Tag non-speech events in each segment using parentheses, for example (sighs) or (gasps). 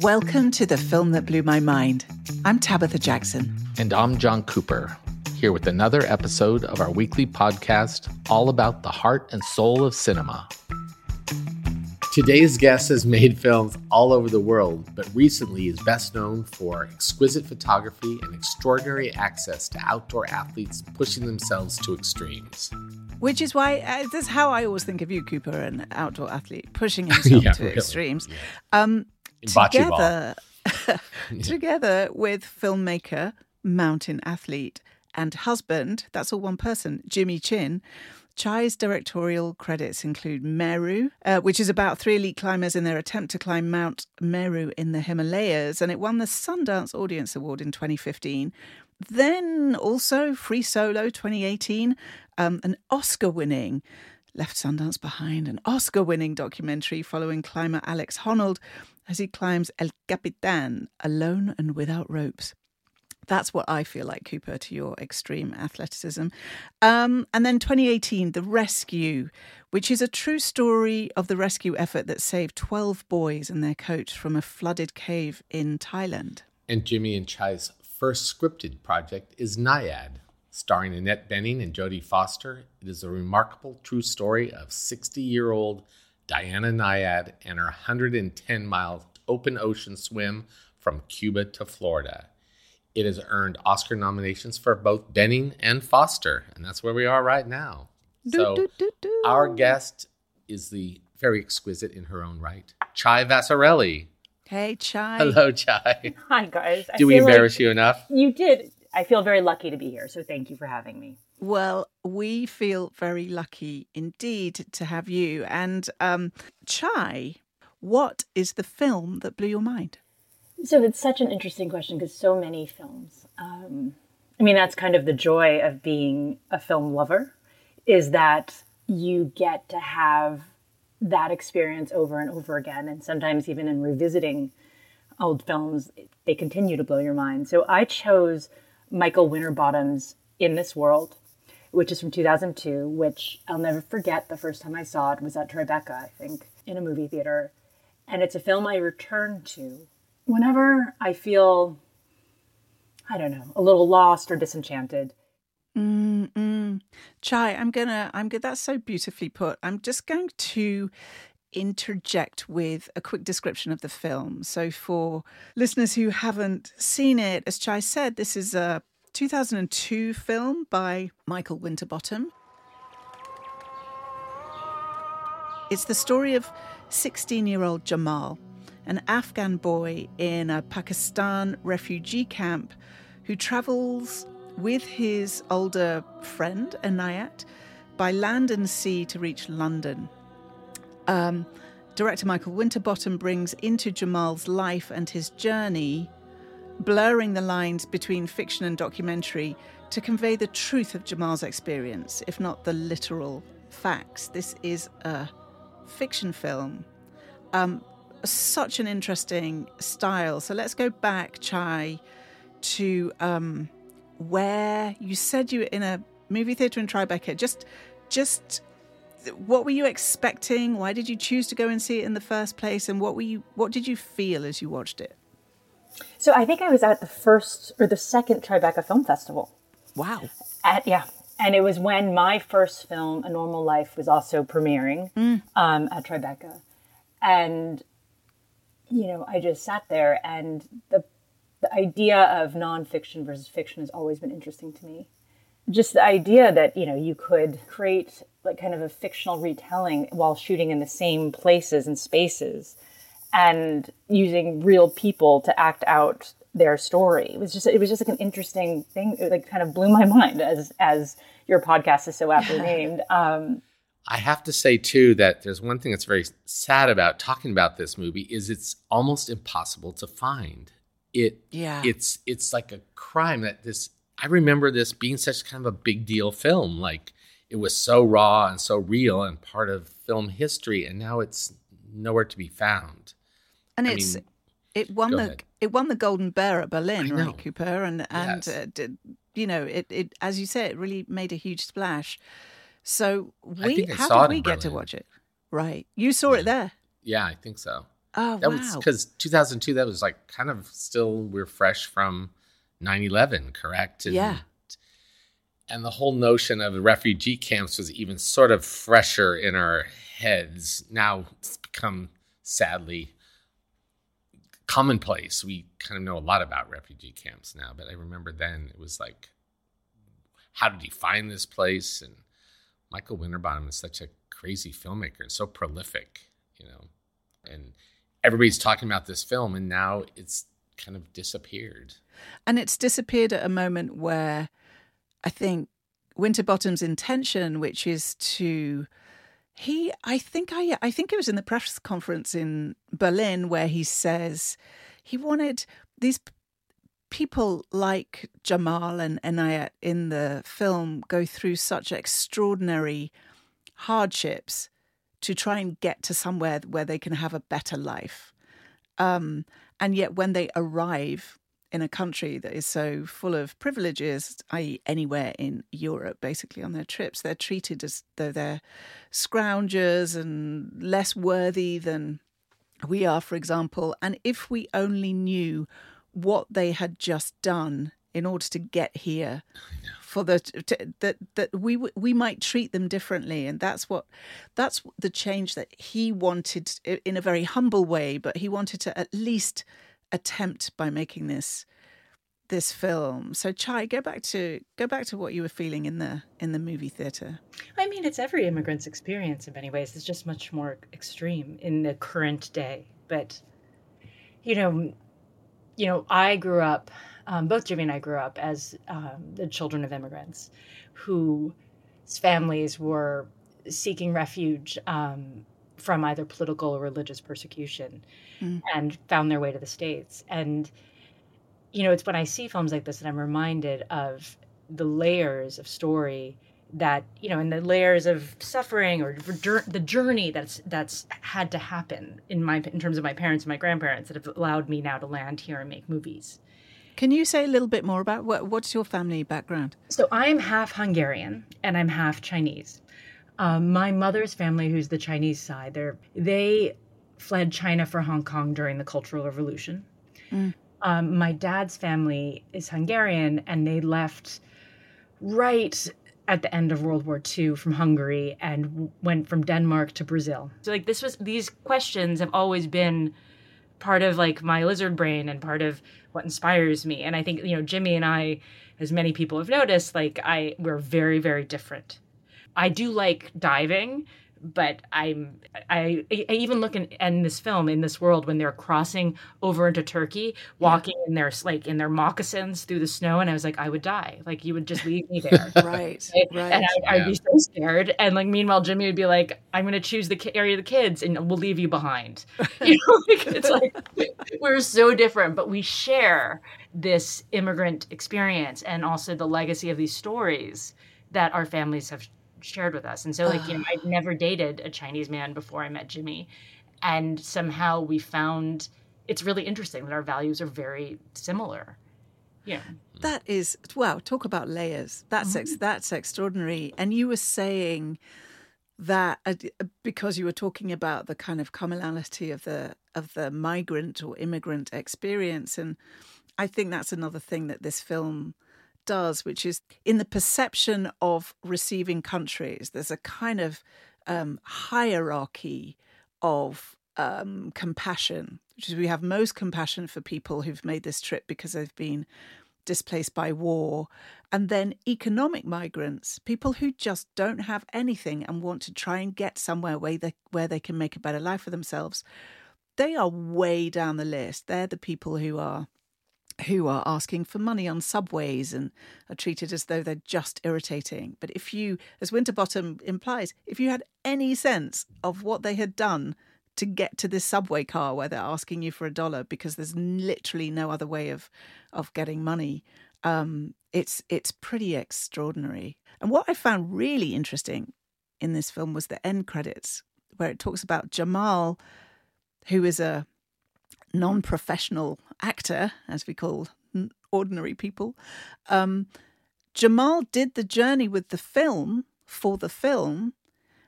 Welcome to the film that blew my mind. I'm Tabitha Jackson. And I'm John Cooper, here with another episode of our weekly podcast all about the heart and soul of cinema. Today's guest has made (laughs) films all over the world, but recently is best known for exquisite photography and extraordinary access to outdoor athletes pushing themselves to extremes. Which is why uh, this is how I always think of you, Cooper, an outdoor athlete pushing (laughs) himself yeah, to really. extremes. Yeah. Um, together, (laughs) (laughs) together with filmmaker, mountain athlete, and husband, that's all one person, Jimmy Chin. Chai's directorial credits include Meru, uh, which is about three elite climbers in their attempt to climb Mount Meru in the Himalayas, and it won the Sundance Audience Award in 2015. Then also Free Solo 2018, um, an Oscar winning, left Sundance behind, an Oscar winning documentary following climber Alex Honnold as he climbs El Capitan alone and without ropes. That's what I feel like, Cooper, to your extreme athleticism. Um, and then 2018, The Rescue, which is a true story of the rescue effort that saved 12 boys and their coach from a flooded cave in Thailand. And Jimmy and Chai's first scripted project is Nyad. starring Annette Bening and Jodie Foster. It is a remarkable true story of 60 year old Diana Nyad and her 110 mile open ocean swim from Cuba to Florida. It has earned Oscar nominations for both Bening and Foster, and that's where we are right now. So, do, do, do, our guest is the very exquisite in her own right, Chai Vasarhelyi. Hey, Chai. Hello, Chai. Hi, guys. Do we embarrass like you enough? You did. I feel very lucky to be here, so thank you for having me. Well, we feel very lucky indeed to have you. And um, Chai, what is the film that blew your mind? So it's such an interesting question because so many films. Um, I mean, that's kind of the joy of being a film lover, is that you get to have that experience over and over again, and sometimes even in revisiting old films, they continue to blow your mind. So I chose Michael Winterbottom's In This World, which is from 2002, which I'll never forget. The first time I saw it was at Tribeca, I think, in a movie theater. And it's a film I return to whenever I feel, I don't know, a little lost or disenchanted. Mm-mm. Chai, I'm gonna, I'm good. That's so beautifully put. I'm just going to interject with a quick description of the film. So, for listeners who haven't seen it, as Chai said, this is a 2002 film by Michael Winterbottom. It's the story of 16 year old Jamal, an Afghan boy in a Pakistan refugee camp who travels with his older friend, Enayat, by land and sea to reach London. Um, director Michael Winterbottom brings into Jamal's life and his journey, blurring the lines between fiction and documentary to convey the truth of Jamal's experience, if not the literal facts. This is a fiction film. Um, such an interesting style. So let's go back, Chai, to um, where you said you were in a movie theatre in Tribeca. Just, just what were you expecting? Why did you choose to go and see it in the first place? And what were you, what did you feel as you watched it? So I think I was at the first or the second Tribeca Film Festival. Wow. At, yeah. And it was when my first film, A Normal Life, was also premiering mm. um, at Tribeca. And you know, I just sat there and the the idea of nonfiction versus fiction has always been interesting to me. Just the idea that, you know, you could create like kind of a fictional retelling while shooting in the same places and spaces and using real people to act out their story. It was just it was just like an interesting thing. It like kind of blew my (laughs) mind as as your podcast is so aptly named. Um, I have to say too that there's one thing that's very sad about talking about this movie is it's almost impossible to find. It yeah. it's it's like a crime that this I remember this being such kind of a big deal film like it was so raw and so real and part of film history and now it's nowhere to be found. And I it's mean, it won the ahead. it won the Golden Bear at Berlin, right, Cooper? And and yes. uh, did, you know it it as you say it really made a huge splash. So we how did we get to watch it? Right. You saw yeah. it there. Yeah, I think so. Oh, That wow. was because 2002, that was like kind of still, we're fresh from 9 11, correct? And, Yeah. And the whole notion of the refugee camps was even sort of fresher in our heads. Now it's become sadly commonplace. We kind of know a lot about refugee camps now, but I remember then it was like, how did he find this place? And Michael Winterbottom is such a crazy filmmaker and so prolific, you know. And everybody's talking about this film, and now it's kind of disappeared. And it's disappeared at a moment where I think Winterbottom's intention, which is to he I think I I think it was in the press conference in Berlin where he says he wanted these people like Jamal and Enayat in the film go through such extraordinary hardships to try and get to somewhere where they can have a better life. Um, and yet, when they arrive in a country that is so full of privileges, i.e., anywhere in Europe, basically on their trips, they're treated as though they're scroungers and less worthy than we are, for example. And if we only knew what they had just done in order to get here, for the that that we we might treat them differently, and that's what that's the change that he wanted in a very humble way, but he wanted to at least attempt by making this this film. So Chai, go back to go back to what you were feeling in the in the movie theater. I mean, it's every immigrant's experience in many ways. It's just much more extreme in the current day. But you know, you know, I grew up. Um, both Jimmy and I grew up as um, the children of immigrants, whose families were seeking refuge um, from either political or religious persecution, Mm. and found their way to the states. And you know, it's when I see films like this that I'm reminded of the layers of story that you know and the layers of suffering or the journey that's that's had to happen in my in terms of my parents and my grandparents that have allowed me now to land here and make movies Can you say a little bit more about what what's your family background? so i am half hungarian and i'm half chinese um, my mother's family who's the chinese side they're they fled china for hong kong during the cultural revolution um, my dad's family is hungarian and they left right at the end of World War II from Hungary and w- went from Denmark to Brazil. So like this was these questions have always been part of like my lizard brain and part of what inspires me. And I think you know Jimmy and I, as many people have noticed, like I we're very very different. I do like diving, but I'm I, I even look in, in this film in this world when they're crossing over into Turkey, walking in their like in their moccasins through the snow, and I was like, I would die. Like you would just leave me there. (laughs) Right, (laughs) right. And I, I'd be so scared. And like, meanwhile, Jimmy would be like, "I'm going to choose the ki- area of the kids, and we'll leave you behind." (laughs) You know, like, it's like we're so different, but we share this immigrant experience and also the legacy of these stories that our families have shared with us. And so, like, you know, I'd never dated a Chinese man before I met Jimmy, and somehow we found it's really interesting that our values are very similar. Yeah. That is wow. Talk about layers. That's ex- that's extraordinary. And you were saying that uh, uh, because you were talking about the kind of commonality of the of the migrant or immigrant experience, and I think that's another thing that this film does, which is in the perception of receiving countries. There's a kind of um, hierarchy of um, compassion, which is we have most compassion for people who've made this trip because they've been displaced by war, and then economic migrants, people who just don't have anything and want to try and get somewhere where they where they can make a better life for themselves. They are way down the list. They're the people who are who are asking for money on subways and are treated as though they're just irritating. But if you, as Winterbottom implies, if you had any sense of what they had done to get to this subway car where they're asking you for a dollar because there's literally no other way of of getting money, um, it's it's pretty extraordinary. And what I found really interesting in this film was the end credits, where it talks about Jamal, who is a non-professional actor, as we call ordinary people. Um, Jamal did the journey with the film for the film,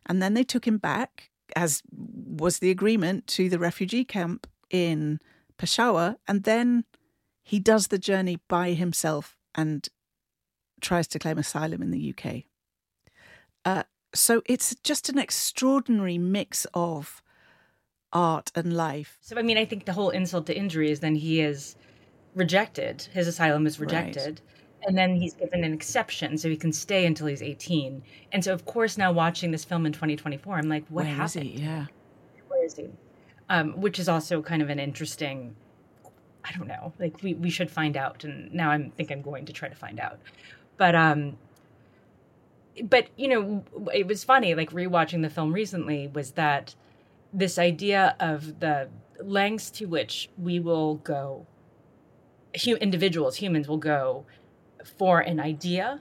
and then they took him back as was the agreement to the refugee camp in Peshawar, and then he does the journey by himself and tries to claim asylum in the UK. Uh, so it's just an extraordinary mix of art and life. So I mean, I think the whole insult to injury is then he is rejected. His asylum is rejected. Right. And then he's given an exception so he can stay until he's 18. And so, of course, now watching this film in 2024, I'm like, what Where happened? Is he? Yeah. Where is he? Um, which is also kind of an interesting, I don't know, like we, we should find out. And now I think I'm going to try to find out. But, um, but you know, it was funny, like rewatching the film recently, was that this idea of the lengths to which we will go individuals humans will go for an idea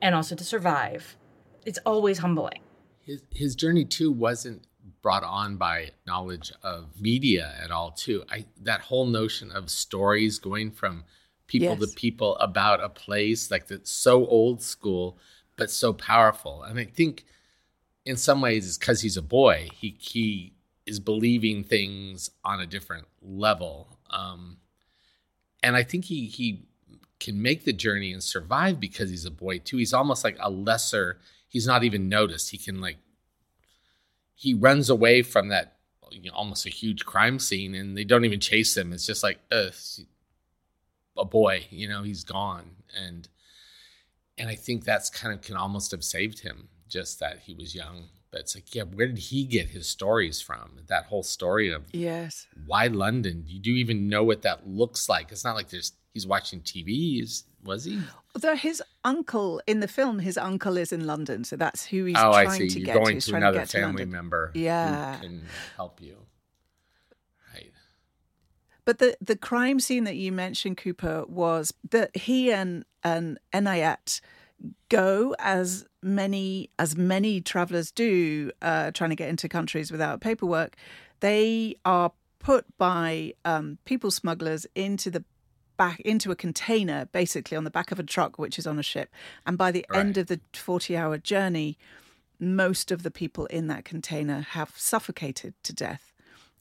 and also to survive. It's always humbling. His, his journey too wasn't brought on by knowledge of media at all too. I that whole notion of stories going from people yes. to people about a place like that's so old school but so powerful. And i think in some ways it's because he's a boy he he is believing things on a different level um and i think he he can make the journey and survive because he's a boy too. He's almost like a lesser. He's not even noticed. He can like he runs away from that you know, almost a huge crime scene, and they don't even chase him. It's just like uh, a boy, you know, he's gone, and and I think that's kind of can almost have saved him just that he was young. But it's like, yeah, where did he get his stories from? That whole story of yes, why London? Do you even know what that looks like? It's not like there's he's watching TV. Is was he? Although his uncle in the film, his uncle is in London, so that's who he's oh, trying I see. to You're get going to. to another family member, yeah, who can help you. Right. But the the crime scene that you mentioned, Cooper, was that he and and Enayat go as many as many travelers do, uh, trying to get into countries without paperwork. They are put by um, people smugglers into the back into a container, basically on the back of a truck, which is on a ship. And by the right. end of the 40 hour journey, most of the people in that container have suffocated to death,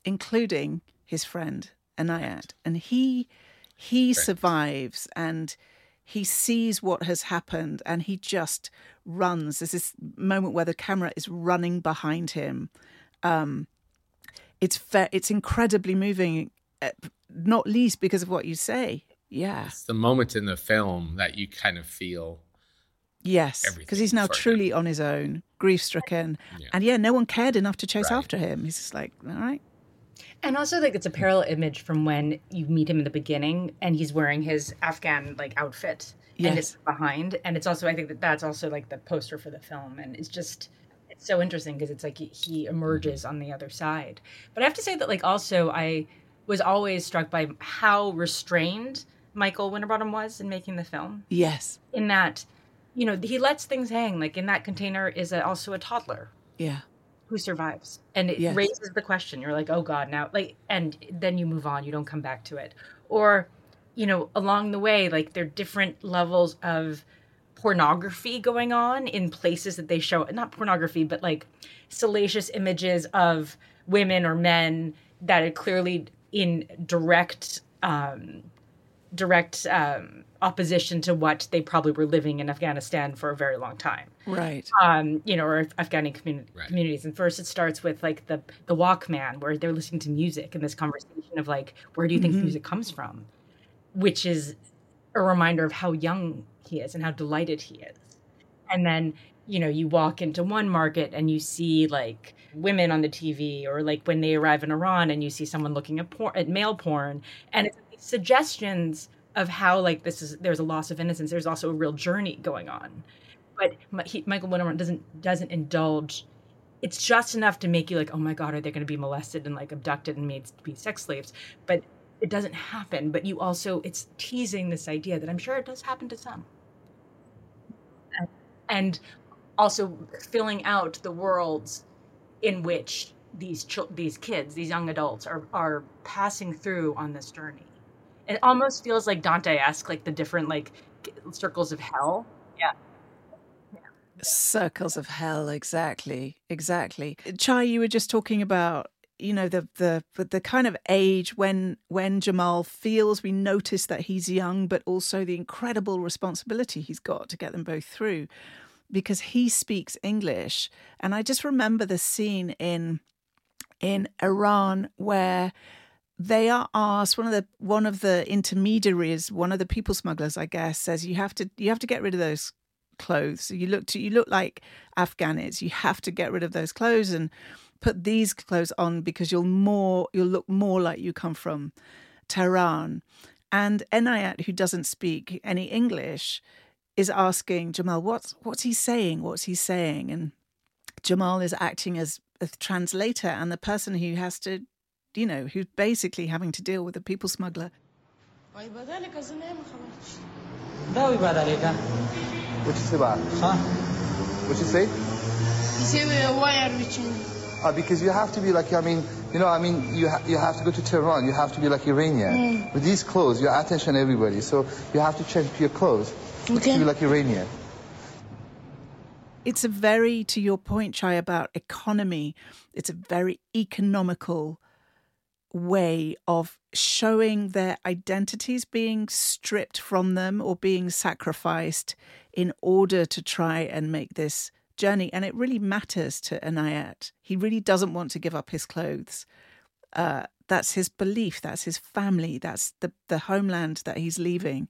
including his friend Enayat. And he he right. survives and he sees what has happened and he just runs. There's this moment where the camera is running behind him. Um, it's fe- it's incredibly moving uh, not least because of what you say. Yeah. It's the moment in the film that you kind of feel. Yes, because he's now truly him. on his own, grief stricken. Yeah. And yeah, no one cared enough to chase right. after him. He's just like, all right. And also, like, it's a parallel image from when you meet him in the beginning and he's wearing his Afghan, like, outfit. Yes. And it's behind. And it's also, I think that that's also, like, the poster for the film. And it's just, it's so interesting because it's like he, emerges mm-hmm. on the other side. But I have to say that, like, also, I was always struck by how restrained Michael Winterbottom was in making the film. Yes. In that, you know, he lets things hang. Like in that container is a, also a toddler. Yeah. Who survives. And it yes. raises the question. You're like, oh God, now, like, and then you move on. You don't come back to it. Or, you know, along the way, like, there are different levels of pornography going on in places that they show, not pornography, but like salacious images of women or men that are clearly in direct um, direct um, opposition to what they probably were living in Afghanistan for a very long time. Right. Um, you know, or Afghani communi- right. communities. And first it starts with like the the Walkman where they're listening to music and this conversation of like, where do you think mm-hmm. music comes from? Which is a reminder of how young he is and how delighted he is. And then, you know, you walk into one market and you see like women on the TV or like when they arrive in Iran and you see someone looking at porn, at male porn and it's suggestions of how like this is there's a loss of innocence there's also a real journey going on. But he, michael winterman doesn't doesn't indulge. It's just enough to make you like oh my god are they going to be molested and like abducted and made to be sex slaves? But it doesn't happen. But you also it's teasing this idea that i'm sure it does happen to some. And also filling out the worlds in which these ch- these kids these young adults are are passing through on this journey it almost feels like Dante esque, like the different like circles of hell. Yeah. yeah. Circles of hell, exactly, exactly. Chai, you were just talking about you know the the the kind of age when when Jamal feels we notice that he's young, but also the incredible responsibility he's got to get them both through, because he speaks English, and I just remember the scene in in Iran where they are asked one of the one of the intermediaries one of the people smugglers i guess says you have to you have to get rid of those clothes. You look to you look like afghanis you have to get rid of those clothes and put these clothes on because you'll more you'll look more like you come from tehran. And enayat who doesn't speak any english is asking jamal what's what's he saying? What's he saying? And jamal is acting as a translator and the person who has to you know, who's basically having to deal with a people smuggler. What you say about? Huh? What you say? He said, why are we changing? Uh, because you have to be like, I mean, you know, I mean, you, ha- you have to go to Tehran. You have to be like Iranian. Mm. With these clothes, your attention everybody. So you have to change your clothes okay. to be like Iranian. It's a very, to your point, Chai, about economy, it's a very economical way of showing their identities being stripped from them or being sacrificed in order to try and make this journey. And it really matters to Enayat. He really doesn't want to give up his clothes. Uh, that's his belief. That's his family. That's the the homeland that he's leaving.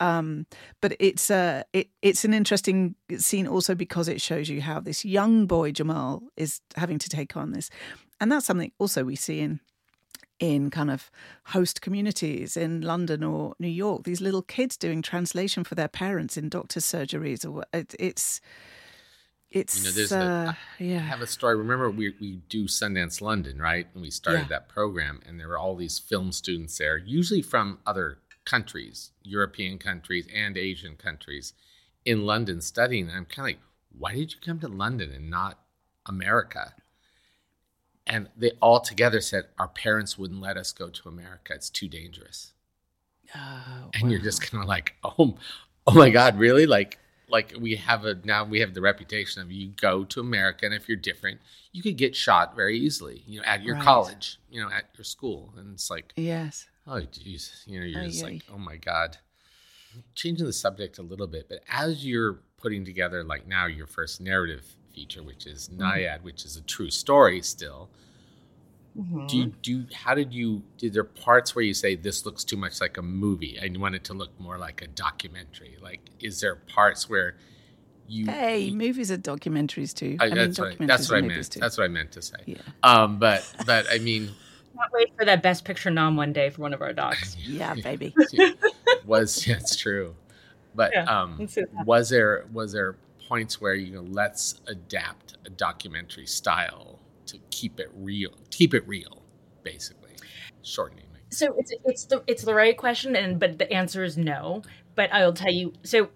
Um, but it's a it, it's an interesting scene also because it shows you how this young boy Jamal is having to take on this, and that's something also we see in in kind of host communities in London or New York, these little kids doing translation for their parents in doctor's surgeries. Or it, it's it's you know, there's uh, a, yeah. I have a story. Remember, we we do Sundance London, right? And we started yeah. that program, and there were all these film students there, usually from other countries, European countries and Asian countries, in London studying. And I'm kind of like, why did you come to London and not America? And they all together said our parents wouldn't let us go to America. It's too dangerous. Oh, and wow. you're just kind of like, oh, oh my God, really? Like, like we have a now we have the reputation of you go to America, and if you're different, you could get shot very easily. You know, at your right. college, you know, at your school, and it's like, yes, oh, geez, you know, you're just like, oh my God. Changing the subject a little bit, but as you're putting together, like now, your first narrative feature, which is mm-hmm. Nyad, which is a true story still. Mm-hmm. Do you do? How did you? Did there parts where you say this looks too much like a movie? and you want it to look more like a documentary. Like, is there parts where you? Hey, you, movies are documentaries too. I, I that's, mean, what, that's what I meant. Too. That's what I meant to say. Yeah. Um, but (laughs) but I mean. Can't wait for that best picture nom one day for one of our docs. (laughs) yeah, baby. (laughs) was yeah, it's true, but yeah, um, was there was there points where you know let's adapt a documentary style to keep it real, keep it real, basically, shortening. So it's it's the it's the right question, and but the answer is no. But I will tell you. So,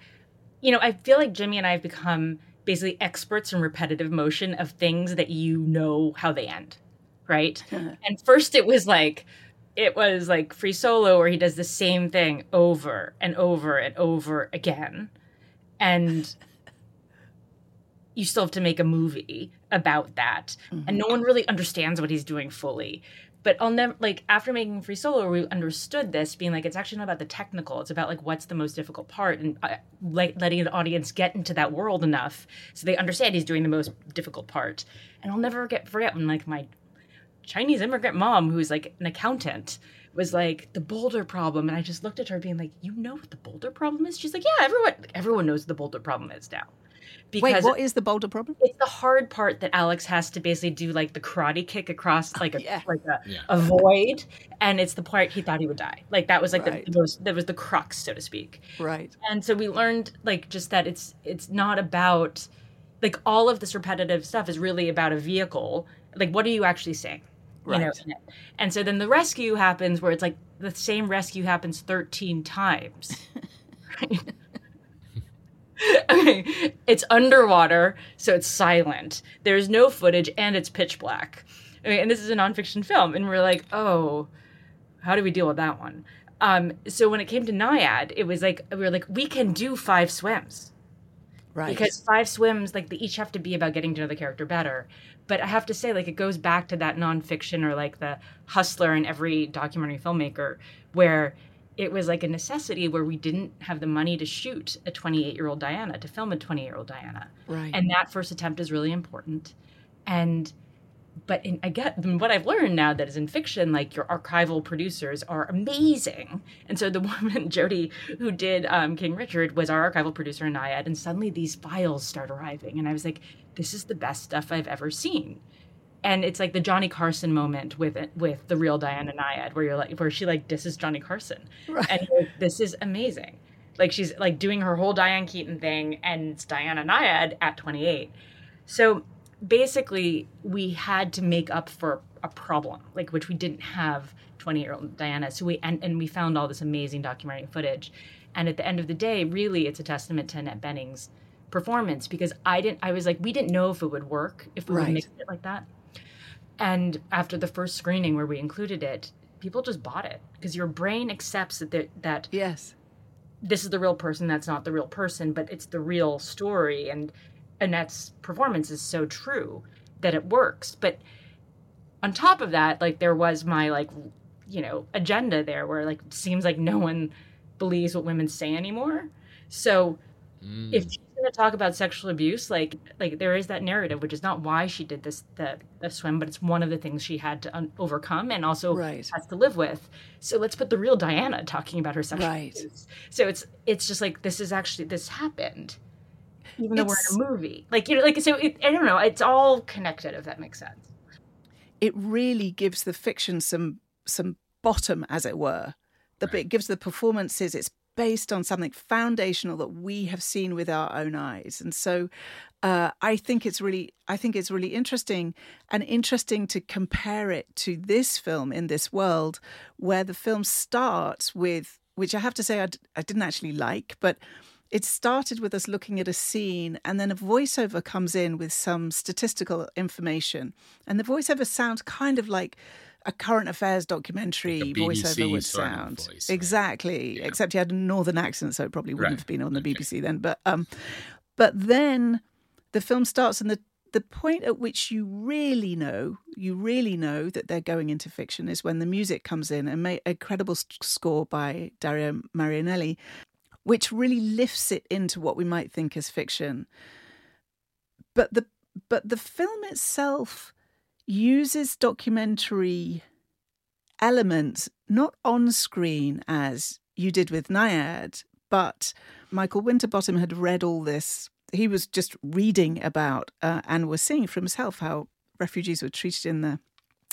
you know, I feel like Jimmy and I have become basically experts in repetitive motion of things that you know how they end, right? (laughs) and first it was like it was like free solo where he does the same thing over and over and over again and you still have to make a movie about that. Mm-hmm. and no one really understands what he's doing fully. But i'll never like after making free solo we understood this being like it's actually not about the technical it's about like what's the most difficult part and uh, like letting the audience get into that world enough so they understand he's doing the most difficult part. And i'll never get forget when like my chinese immigrant mom who's like an accountant was like the boulder problem. And i just looked at her being like you know what the boulder problem is? She's like yeah everyone everyone knows what the boulder problem is now because Wait, what is the boulder problem? It's the hard part that Alex has to basically do like the karate kick across oh, like a yeah. like a, yeah. a, void, and it's the part he thought he would die. Like that was like right. the, the most that was the crux, so to speak. Right. And so we learned like just that it's it's not about like all of this repetitive stuff is really about a vehicle. Like what are you actually saying? Right. You know, and so then the rescue happens where it's like the same rescue happens 13 times. (laughs) right? (laughs) okay, it's underwater, so it's silent. There's no footage, and it's pitch black. Okay, and this is a nonfiction film, and we're like, oh, how do we deal with that one? Um, so when it came to Nyad, it was like we were like, we can do five swims. Right. Because five swims, like they each have to be about getting to know the character better. But I have to say, like it goes back to that nonfiction or like the hustler in every documentary filmmaker, where it was like a necessity where we didn't have the money to shoot a 28 year old Diana, to film a 20 year old Diana. Right. And that first attempt is really important. And but in, I get what I've learned now that is in fiction, like your archival producers are amazing. And so the (laughs) woman Jody who did um, King Richard was our archival producer in Nyad, and suddenly these files start arriving, and I was like, this is the best stuff I've ever seen. And it's like the Johnny Carson moment with it, with the real Diana Nyad, where you're like, where she like disses Johnny Carson, Right. and like, this is amazing. Like she's like doing her whole Diane Keaton thing, and it's Diana Nyad at 28. So basically we had to make up for a problem like which we didn't have 20 year old diana so we and, and we found all this amazing documentary footage and at the end of the day really it's a testament to annette bening's performance because i didn't i was like we didn't know if it would work if we Right. would mix it like that and after the first screening where we included it people just bought it. Because your brain accepts that that Yes. this is the real person that's not the real person but it's the real story. And annette's performance is so true that it works. But on top of that like there was my like you know agenda there where like it seems like no one believes what women say anymore. So if mm. she's going to talk about sexual abuse like like there is that narrative which is not why she did this the, the swim but it's one of the things she had to un- overcome and also Right. has to live with so let's put the real diana talking about her sexual Right. abuse so it's it's just like this is actually this happened even though It's- we're in a movie like you know like so it, i don't know it's all connected if that makes sense it really gives the fiction some some bottom, as it were. The it gives the performances. It's based on something foundational that we have seen with our own eyes, and so uh, I think it's really I think it's really interesting and interesting to compare it to this film in this world, where the film starts with which I have to say I, d- I didn't actually like, but it started with us looking at a scene and then a voiceover comes in with some statistical information. And the voiceover sounds kind of like a current affairs documentary Like voiceover would sound voice. exactly except he had a northern accent so it probably wouldn't Right. have been on the Okay. bbc then but um but then the film starts and the the point at which you really know you really know that they're going into fiction is when the music comes in and make a credible score by Dario Marianelli which really lifts it into what we might think as fiction but the but the film itself uses documentary elements not on screen as you did with Nyad, but Michael Winterbottom had read all this. He was just reading about uh, and was seeing for himself how refugees were treated in the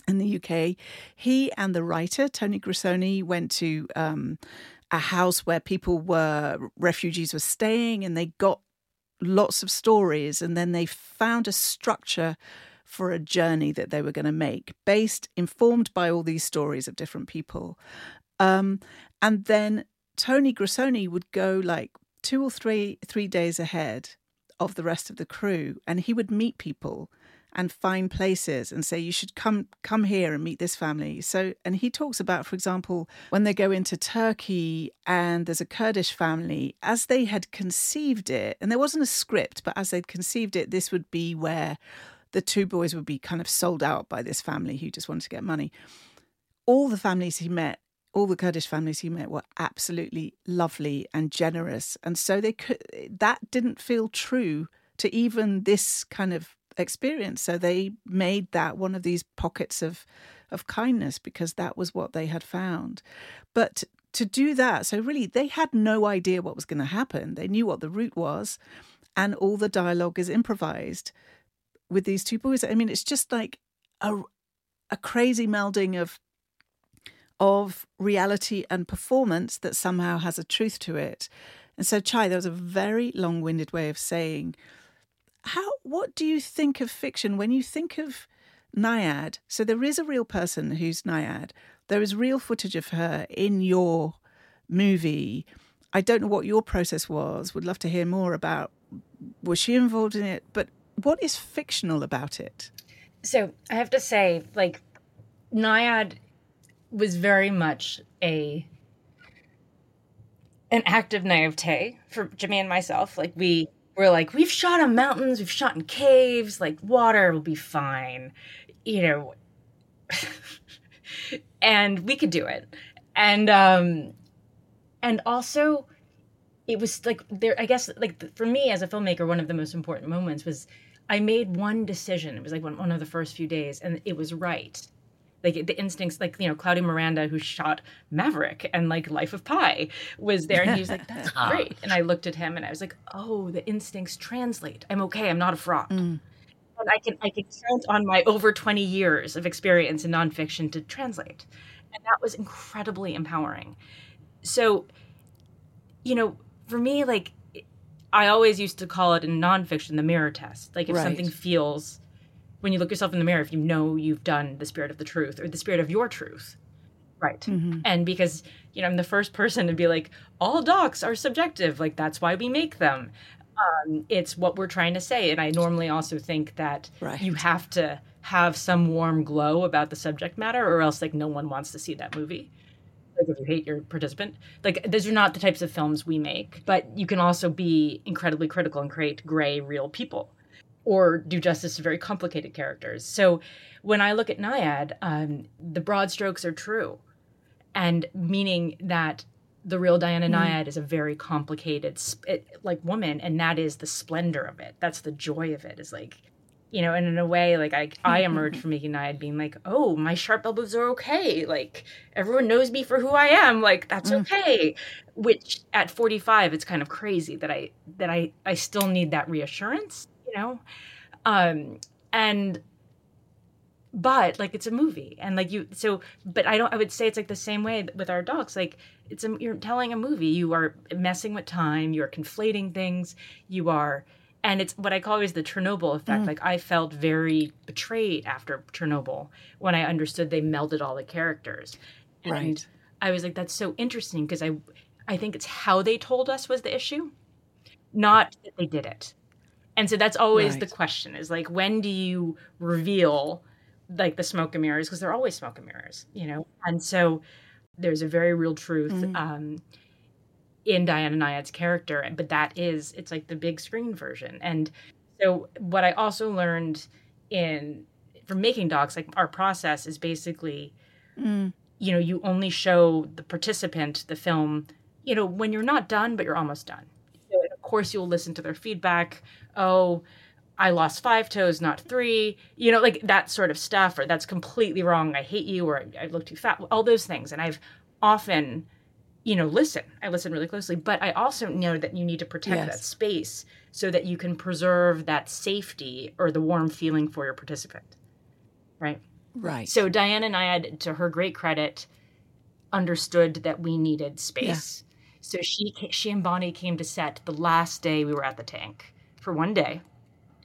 in the UK. He and the writer Tony Grisoni went to um, a house where people were refugees were staying, and they got lots of stories, and then they found a structure for a journey that they were going to make, based informed by all these stories of different people. Um, and then Tony Grisoni would go like two or three three days ahead of the rest of the crew, and he would meet people and find places and say you should come come here and meet this family so and he talks about for example when they go into turkey and there's a kurdish family as they had conceived it and there wasn't a script but as they'd conceived it this would be where the two boys would be kind of sold out by this family who just wanted to get money all the families he met all the Kurdish families he met were absolutely lovely and generous, and so they could. That didn't feel true to even this kind of experience. So they made that one of these pockets of of kindness because that was what they had found. But to do that, so really they had no idea what was going to happen. They knew what the route was, and all the dialogue is improvised with these two boys. I mean, it's just like a a crazy melding of of reality and performance that somehow has a truth to it. And so, Chai, there was a very long winded way of saying, how, what do you think of fiction when you think of Nyad? So, there is a real person who's Nyad, there is real footage of her in your movie. I don't know what your process was, would love to hear more about was she involved in it? But what is fictional about it? So I have to say, like, Nyad was very much a an act of naivete for Jimmy and myself. Like we we're like, we've shot in mountains, we've shot in caves, like water will be fine, you know. (laughs) and we could do it. And um and also it was like there i guess like for me as a filmmaker one of the most important moments was i made one decision. It was like one, one of the first few days and it was right. Like the instincts like you know claudio miranda who shot maverick and like life of pi was there and he was like that's (laughs) great. And i looked at him and i was like oh the instincts translate. I'm okay. I'm not a fraud. Mm. and i can i can count on my over 20 years of experience in nonfiction to translate. And that was incredibly empowering. So you know for me, like I always used to call it in nonfiction the mirror test. Like if right. something feels when you look yourself in the mirror, if you know you've done the spirit of the truth or the spirit of your truth. Right. Mm-hmm. And because, you know, I'm the first person to be like, all docs are subjective. Like that's why we make them. Um, it's what we're trying to say. And I normally also think that right. you have to have some warm glow about the subject matter or else like no one wants to see that movie like if you hate your participant like those are not the types of films we make but you can also be incredibly critical and create gray real people or do justice to very complicated characters so when i look at nyad um, the broad strokes are true and meaning that the real diana mm. nyad is a very complicated like woman and that is the splendor of it that's the joy of it is like you know, and in a way, like I, I emerged (laughs) from making Nyad being like, oh, my sharp elbows are okay. Like everyone knows me for who I am. Like that's mm. okay. Which at 45, it's kind of crazy that I that I I still need that reassurance, you know, um, and but like it's a movie and like you so but i don't i would say it's like the same way with our dogs like it's a you're telling a movie you are messing with time you're conflating things you are and it's what I call always the Chernobyl effect. Mm. Like I felt very betrayed after Chernobyl when I understood they melded all the characters. And right. I was like, that's so interesting because I, I think it's how they told us was the issue, not that they did it. And so that's always right. the question: is like, when do you reveal like the smoke and mirrors? Because they're always smoke and mirrors, you know. And so there's a very real truth. Mm. Um, in Diana Nyad's character, but that is it's like the big screen version. And so what I also learned in from making docs, like our process is basically mm. you know, you only show the participant the film, you know, when you're not done, but you're almost done. So of course you'll listen to their feedback. Oh, I lost five toes, not three, you know, like that sort of stuff, or that's completely wrong. I hate you, or I, I look too fat, all those things. And I've often you know, listen. I listen really closely, but I also know that you need to protect yes. that space so that you can preserve that safety or the warm feeling for your participant. Right? Right. So Diane Diana Nyad, to her great credit, understood that we needed space. Yeah. So she she and Bonnie came to set the last day we were at the tank for one day.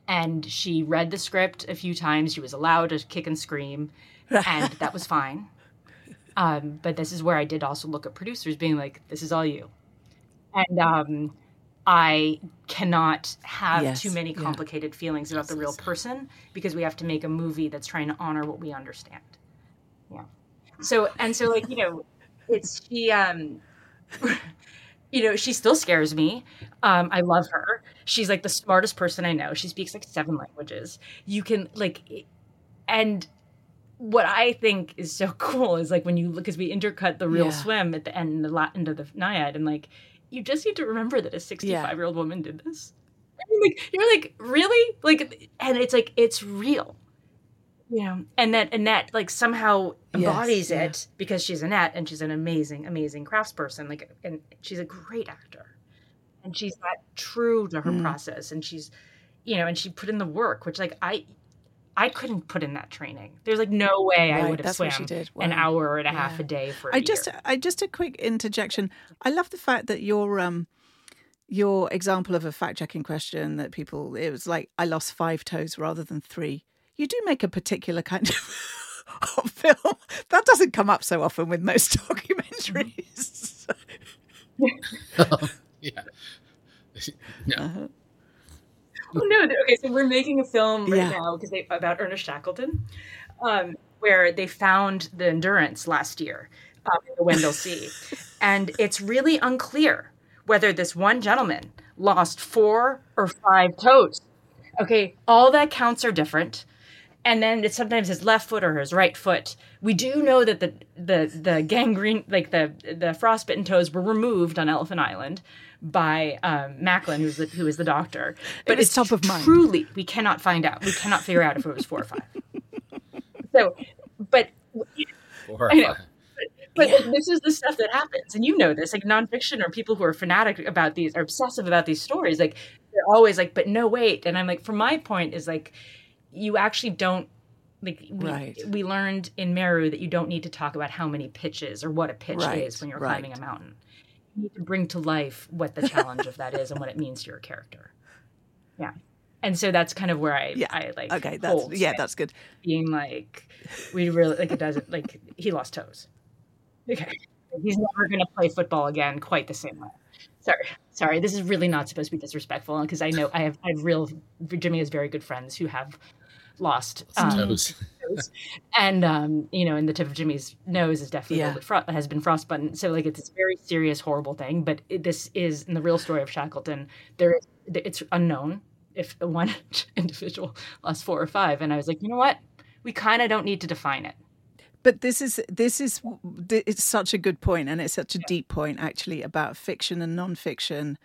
And she read the script a few times. She was allowed to kick and scream, (laughs) and that was fine. Um, but this is where I did also look at producers being like, this is all you. And um, I cannot have yes. too many complicated yeah. feelings about the real person because we have to make a movie that's trying to honor what we understand. Yeah. So, and so, like, you know, it's she, um, (laughs) you know, she still scares me. Um, I love her. She's like the smartest person I know. She speaks like seven languages. You can, like, and what I think is so (laughs) cool is like when you look, because we intercut the real yeah. swim at the end, the end of the Nyad, and like you just need to remember that a 65 year old woman did this. Like you're like really like, and it's like it's real, you know, and that Annette like somehow embodies yes, yeah. it because she's Annette and she's an amazing, amazing craftsperson. Like, and she's a great actor, and she's that true to her mm. process, and she's, you know, and she put in the work, which like I I couldn't put in that training. There's like no way right, I would have swam wow. an hour and a half a day for. I just, year. I just a quick interjection. I love the fact that your um, your example of a fact checking question that people it was like I lost five toes rather than three. You do make a particular kind (laughs) of film that doesn't come up so often with most (laughs) documentaries. (laughs) yeah. No. Uh-huh. Oh no! Okay, so we're making a film right yeah. now because about Ernest Shackleton, um, where they found the Endurance last year um, in the Weddell (laughs) Sea, and it's really unclear whether this one gentleman lost four or five toes. Okay, all the counts are different. And then it's sometimes his left foot or his right foot. We do know that the the the gangrene, like the the frostbitten toes, were removed on Elephant Island by um, Macklin, who's the, who is the doctor. But was it's top of mind. Truly, we cannot find out. We cannot figure out if it was four or five. (laughs) So, but Four or know. five. but like, this is the stuff that happens, and you know this. Like nonfiction or people who are fanatic about these, are obsessive about these stories. Like they're always like, "But no, wait." And I'm like, from my point is like, you actually don't like we, Right. we learned in Meru that you don't need to talk about how many pitches or what a pitch Right, is when you're right. climbing a mountain. You need to bring to life what the challenge of that is and what it means to your character. (laughs) Yeah. And so that's kind of where I, Yeah. I like Okay, that's hold yeah, that's good. being like, we really like it doesn't like he lost toes. Okay, he's never going to play football again quite the same way. Sorry, sorry. This is really not supposed to be disrespectful because I know I have I have real Jimmy has very good friends who have lost um, Toes. Toes. and um, you know, and the tip of Jimmy's nose is definitely Yeah. a fro- has been frostbitten. So like it's this very serious, horrible thing. But it, this is in the real story of Shackleton. There, is, it's unknown if one (laughs) individual lost four or five. And I was like, you know what? We kind of don't need to define it. But this is this is it's such a good point, and it's such a deep point actually about fiction and nonfiction,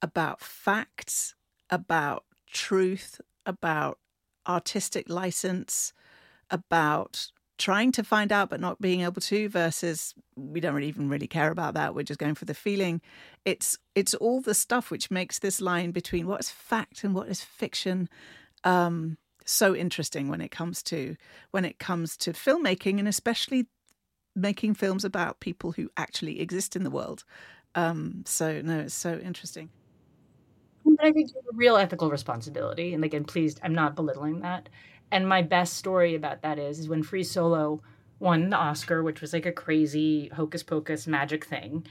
about facts, about truth, about artistic license, about trying to find out but not being able to versus we don't really even really care about that we're just going for the feeling it's it's all the stuff which makes this line between what is fact and what is fiction um so interesting when it comes to when it comes to filmmaking and especially making films about people who actually exist in the world um so no it's so interesting But I think you have a real ethical responsibility. And again, please, I'm not belittling that. And my best story about that is, is when Free Solo won the Oscar, which was like a crazy hocus pocus magic thing.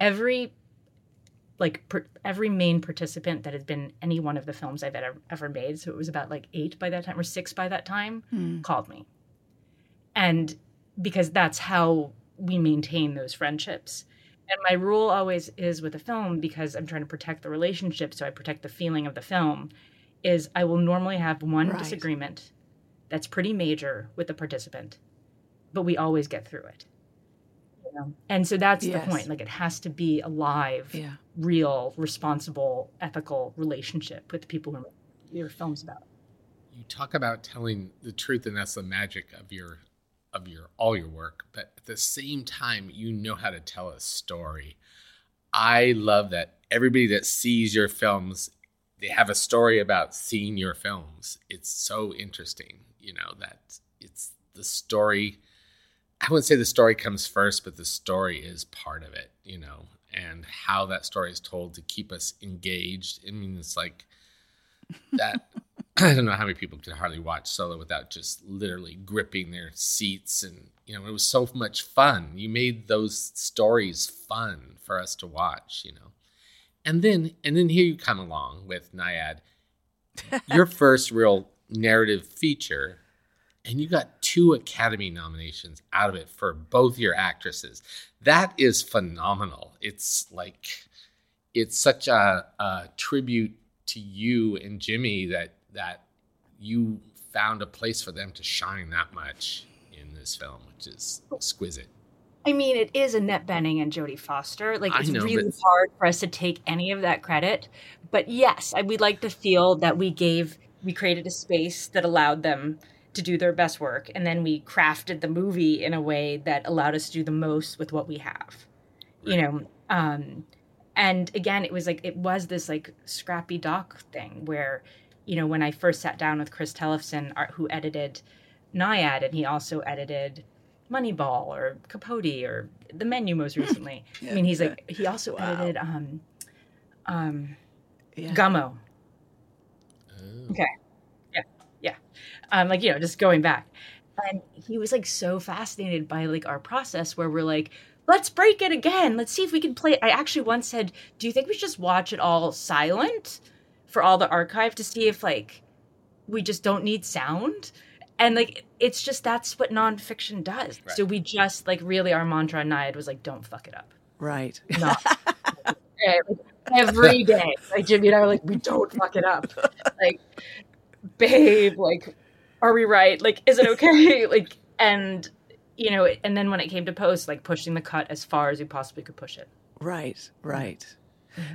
Every like per, every main participant that had been any one of the films I've ever, ever made, so it was about like eight by that time or six by that time, hmm. called me. And because that's how we maintain those friendships. And my rule always is with a film, because I'm trying to protect the relationship, so I protect the feeling of the film, is I will normally have one Right. disagreement that's pretty major with the participant, but we always get through it. You know? And so that's Yes. the point. Like it has to be a live, Yeah. real, responsible, ethical relationship with the people who your film's about. you talk about telling the truth and that's the magic of your of your all your work but at the same time you know how to tell a story i love that everybody that sees your films they have a story about seeing your films it's so interesting you know that it's the story i wouldn't say the story comes first but the story is part of it you know and how that story is told to keep us engaged i mean it's like that (laughs) I don't know how many people can hardly watch Solo without just literally gripping their seats and you know it was so much fun. You made those stories fun for us to watch, you know. And then and then here you come along with Nyad, your (laughs) first real narrative feature, and you got two Academy nominations out of it for both your actresses. That is phenomenal. It's like it's such a, a tribute to you and Jimmy that that you found a place for them to shine that much in this film, which is exquisite. I mean, it is Annette Bening and Jodie Foster. Like, it's know, really but- hard for us to take any of that credit. But yes, I would like to feel that we gave, we created a space that allowed them to do their best work, and then we crafted the movie in a way that allowed us to do the most with what we have. You know, um, and again, it was like it was this like scrappy doc thing where, you know, when I first sat down with Chris Tellefsen, who edited Nyad, and he also edited Moneyball or Capote or The Menu most (laughs) recently. I mean, he's like he also edited um, um, Yeah. Gummo. Okay, yeah, yeah. Um, like you know, just going back, and he was like so fascinated by like our process where we're like, let's break it again. Let's see if we can play. it. I actually once said, do you think we should just watch it all silent for all the archive to see if like we just don't need sound? And like it's just that's what nonfiction does. Right. So we just like really our mantra on Nyad was like, don't fuck it up right (laughs) not. Yeah, every day. Like Jimmy and I were like, we don't fuck it up. Like, babe, like, are we right? Like, is it okay? (laughs) Like, and you know, and then when it came to post, like pushing the cut as far as we possibly could push it. Right, right.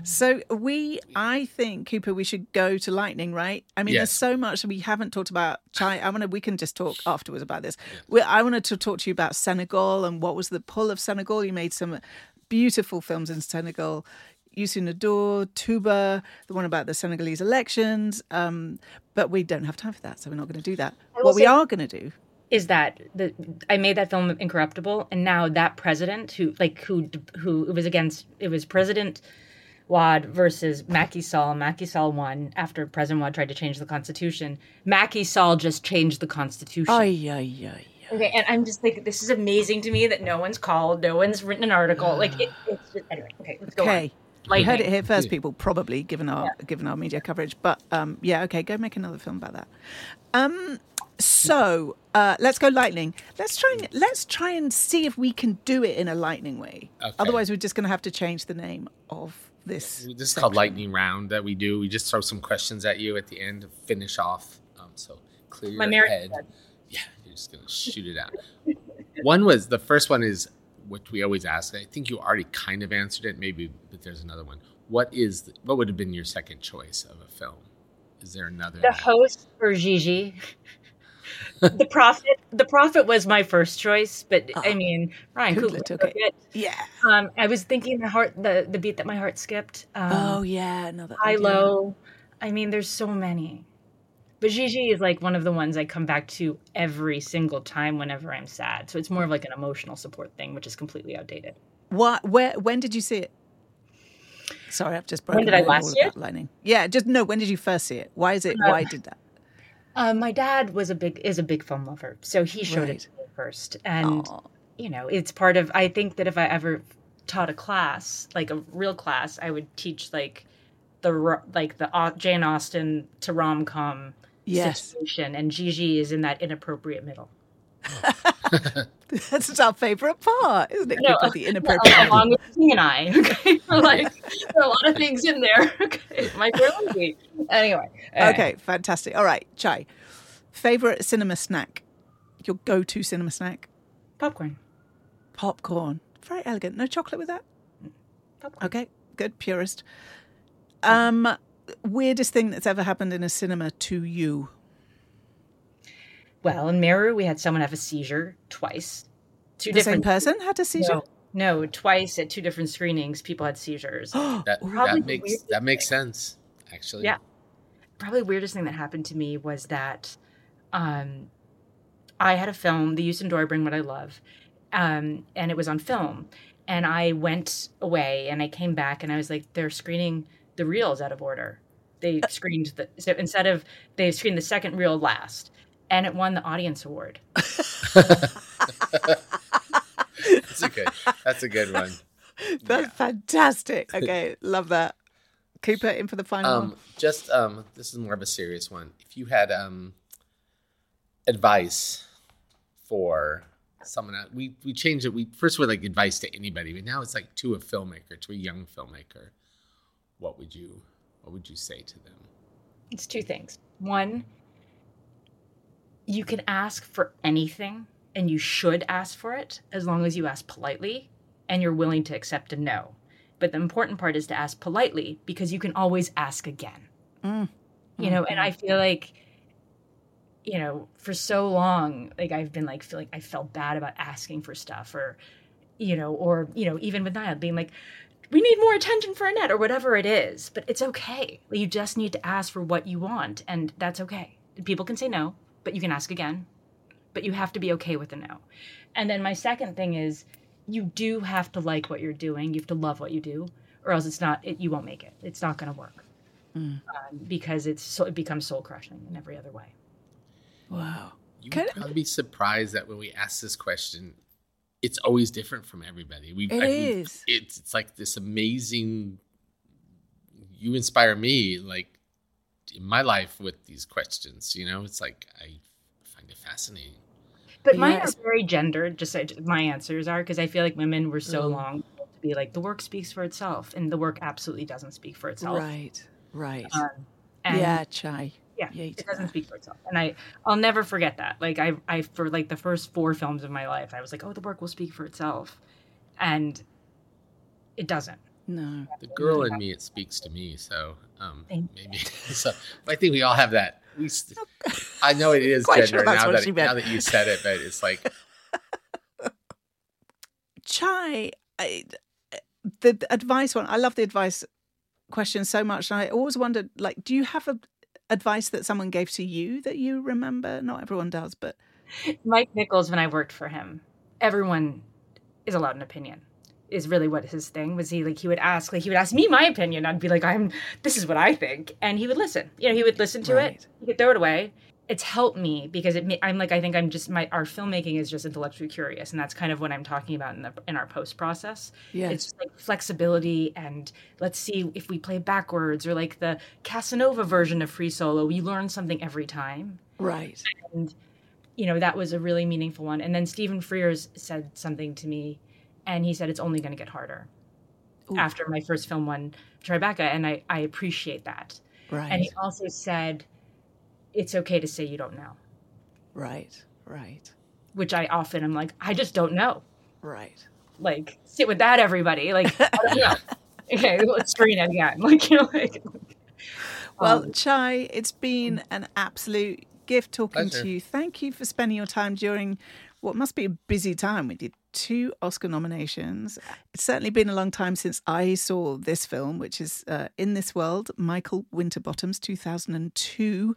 So we, I think, Cooper, we should go to lightning, right? I mean, there's so much we haven't talked about. Chai, I want to. We can just talk afterwards about this. We, I wanted to talk to you about Senegal and what was the pull of Senegal. You made some beautiful films in Senegal. Youssou N'Dour, Touba, the one about the Senegalese elections. Um, but we don't have time for that, so we're not going to do that. What we are going to do is that the I made that film Incorruptible, and now that president who like who who it was against it was President Wade versus Macky Sall. Macky Sall won after President Wade tried to change the constitution. Macky Sall just changed the constitution. Ay, ay, ay, ay. Okay, and I'm just like, this is amazing to me that no one's called, no one's written an article. Like, it, (sighs) it's just anyway. Okay, let's go. Okay. on. You heard it here first, people. Probably given our given our media coverage, but um, yeah, okay, go make another film about that. Um, so uh, let's go lightning. Let's try and let's try and see if we can do it in a lightning way. Okay. Otherwise, we're just going to have to change the name of this. This is called lightning round that we do. We just throw some questions at you at the end to finish off. Um, so clear your My merit head. card. Yeah, you're just gonna shoot it out. one was the first one is what we always ask. I think you already kind of answered it, maybe, but there's another one. What is the, what would have been your second choice of a film? Is there another? The host for Gigi. The (laughs) prophet. The prophet was my first choice, but I mean Ryan Coogler Coogler took took it. it. Yeah. Um, I was thinking the heart, the the beat that my heart skipped. Um, Oh yeah, another high idea. low. I mean, there's so many. But Gigi is like one of the ones I come back to every single time whenever I'm sad. So it's more of like an emotional support thing, which is completely outdated. What? Where? When did you see it? Sorry, I've just broken. When did I last see it? Lightning. Yeah, just no. When did you first see it? Why is it? Why did that? Um, my dad was a big is a big film lover, so he showed Right. it to me first, and Aw. you know, it's part of. I think that if I ever taught a class, like a real class, I would teach like the like the Au- Jane Austen to rom com Yes. situation, and Gigi is in that inappropriate middle. (laughs) (laughs) That's our favorite part, isn't it? No, the (laughs) inappropriate. along with me and I. (laughs) Okay, like there are a lot of things in there. Okay, my lady. Anyway, uh, Okay, fantastic. All right, Chai. Favorite cinema snack? Your go-to cinema snack? popcorn. Popcorn. Very elegant. No chocolate with that. Popcorn. Okay, good. Purist. Um, weirdest thing that's ever happened in a cinema to you? Well, in Meru, we had someone have a seizure twice. Two The same different person had a seizure. No, no, twice at two different screenings, people had seizures. (gasps) that, that makes that makes sense. Actually, Yeah. Probably the weirdest thing that happened to me was that um, I had a film, The Youssou N'Dour Bring What I Love, um, and it was on film. And I went away and I came back and I was like, they're screening the reels out of order. They screened the, so instead of, they screened the second reel last. And it won the audience award. (laughs) That's a good. That's a good one. That's fantastic. (laughs) Okay, love that. Cooper in for the final one. Um, just um, this is more of a serious one. If you had um, advice for someone, out- we we changed it. We first were like advice to anybody, but now it's like to a filmmaker, to a young filmmaker. What would you What would you say to them? It's two things. One, you can ask for anything and you should ask for it as long as you ask politely and you're willing to accept a no. But the important part is to ask politely because you can always ask again. Mm. You know, and I feel like you know, for so long, like I've been like feeling I felt bad about asking for stuff or you know, or you know, even with Nyad being like, we need more attention for Annette or whatever it is. But it's okay. You just need to ask for what you want, and that's okay. People can say no, but you can ask again. But you have to be okay with the no. And then my second thing is, you do have to like what you're doing. You have to love what you do, or else it's not. It, you won't make it. It's not going to work um, because it's so, it becomes soul crushing in every other way. Wow. You Can- would probably be surprised that when we ask this question, it's always different from everybody. We, It I- we- is. It's it's like this amazing. You inspire me, like in my life with these questions. You know, it's like I find it fascinating. But mine Yes. are very gendered. Just my answers are because I feel like women were so long to to be like the work speaks for itself, and the work absolutely doesn't speak for itself. Right, right. Um, and yeah, Chai. yeah, Yeah, it doesn't speak for itself, and I I'll never forget that. Like I I for like the first four films of my life, I was like, oh, the work will speak for itself, and it doesn't. No. The girl in me, it speaks to me. So um, maybe. (laughs) so I think we all have that. We, s- (laughs) I know it is gender sure now that now that you said it, but it's like Chai, I, the, the advice one, I love the advice question so much. And I always wondered, like, do you have a advice that someone gave to you that you remember? Not everyone does, but Mike Nichols, when I worked for him, everyone is allowed an opinion. Is really what his thing was. He like he would ask like he would ask me my opinion. I'd be like, I'm this is what I think, and he would listen. You know, he would listen to Right. it. He could throw it away. It's helped me because it. I'm like I think I'm just my our filmmaking is just intellectually curious, and that's kind of what I'm talking about in the in our post process. Yes. It's just like flexibility and let's see if we play backwards or like the Casanova version of Free Solo. We learn something every time right. and you know that was a really meaningful one and then stephen frears said something to me and he said it's only going to get harder after my first film won tribeca and I, I appreciate that Right. and he also said it's okay to say you don't know right. Right. which i often am like i just don't know Right. like sit with that everybody like I don't know. (laughs) okay let's screen it again (laughs) like you know like Well, Um, Chai, it's been an absolute gift talking Pleasure. to you. Thank you for spending your time during what must be a busy time. We did two Oscar nominations. It's certainly been a long time since I saw this film, which is uh, In This World, Michael Winterbottom's 2002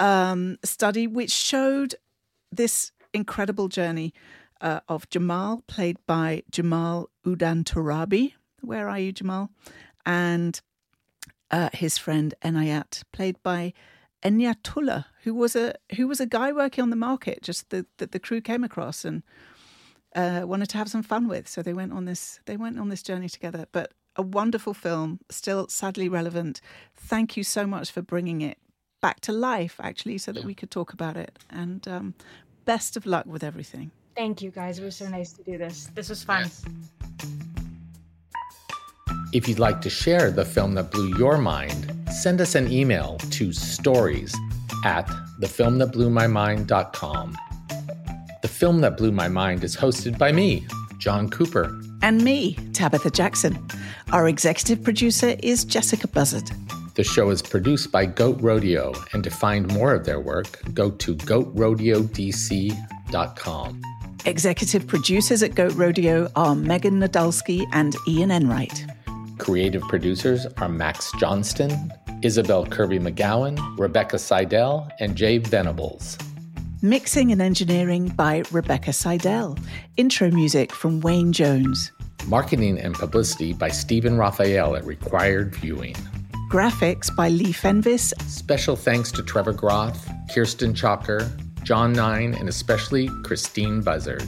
um, study, which showed this incredible journey uh, of Jamal, played by Jamal Udin Torabi. Where are you, Jamal? And uh, his friend Enayat, played by Enayatullah, who was a who was a guy working on the market, just that the, the crew came across and uh, wanted to have some fun with. So they went on this they went on this journey together. But a wonderful film, still sadly relevant. Thank you so much for bringing it back to life, actually, so that we could talk about it. And um, best of luck with everything. thank you guys it was so nice to do this this was fun If you'd like to share the film that blew your mind, send us an email to stories at thefilmthatblew.mymind.com. The Film That Blew My Mind is hosted by me, John Cooper. And me, Tabitha Jackson. Our executive producer is Jessica Buzzard. The show is produced by Goat Rodeo, and to find more of their work, go to goatrodeodc.com. Executive producers at Goat Rodeo are Megan Nadolski and Ian Enright. Creative producers are Max Johnston, Isabel Kirby McGowan, Rebecca Seidel, and Jay Venables. Mixing and engineering by Rebecca Seidel. Intro music from Wayne Jones. Marketing and publicity by Stephen Raphael at Required Viewing. Graphics by Lee Fenvis. Special thanks to Trevor Groth, Kirsten Chalker, John Nein, and especially Christine Buzzard.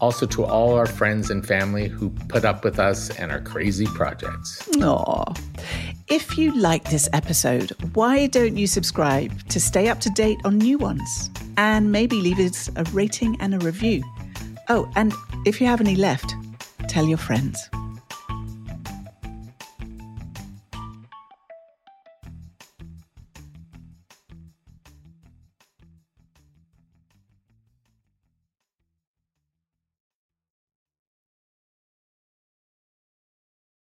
Also to all our friends and family who put up with us and our crazy projects. Aw. If you like this episode, why don't you subscribe to stay up to date on new ones? And maybe leave us a rating and a review. Oh, and if you have any left, tell your friends.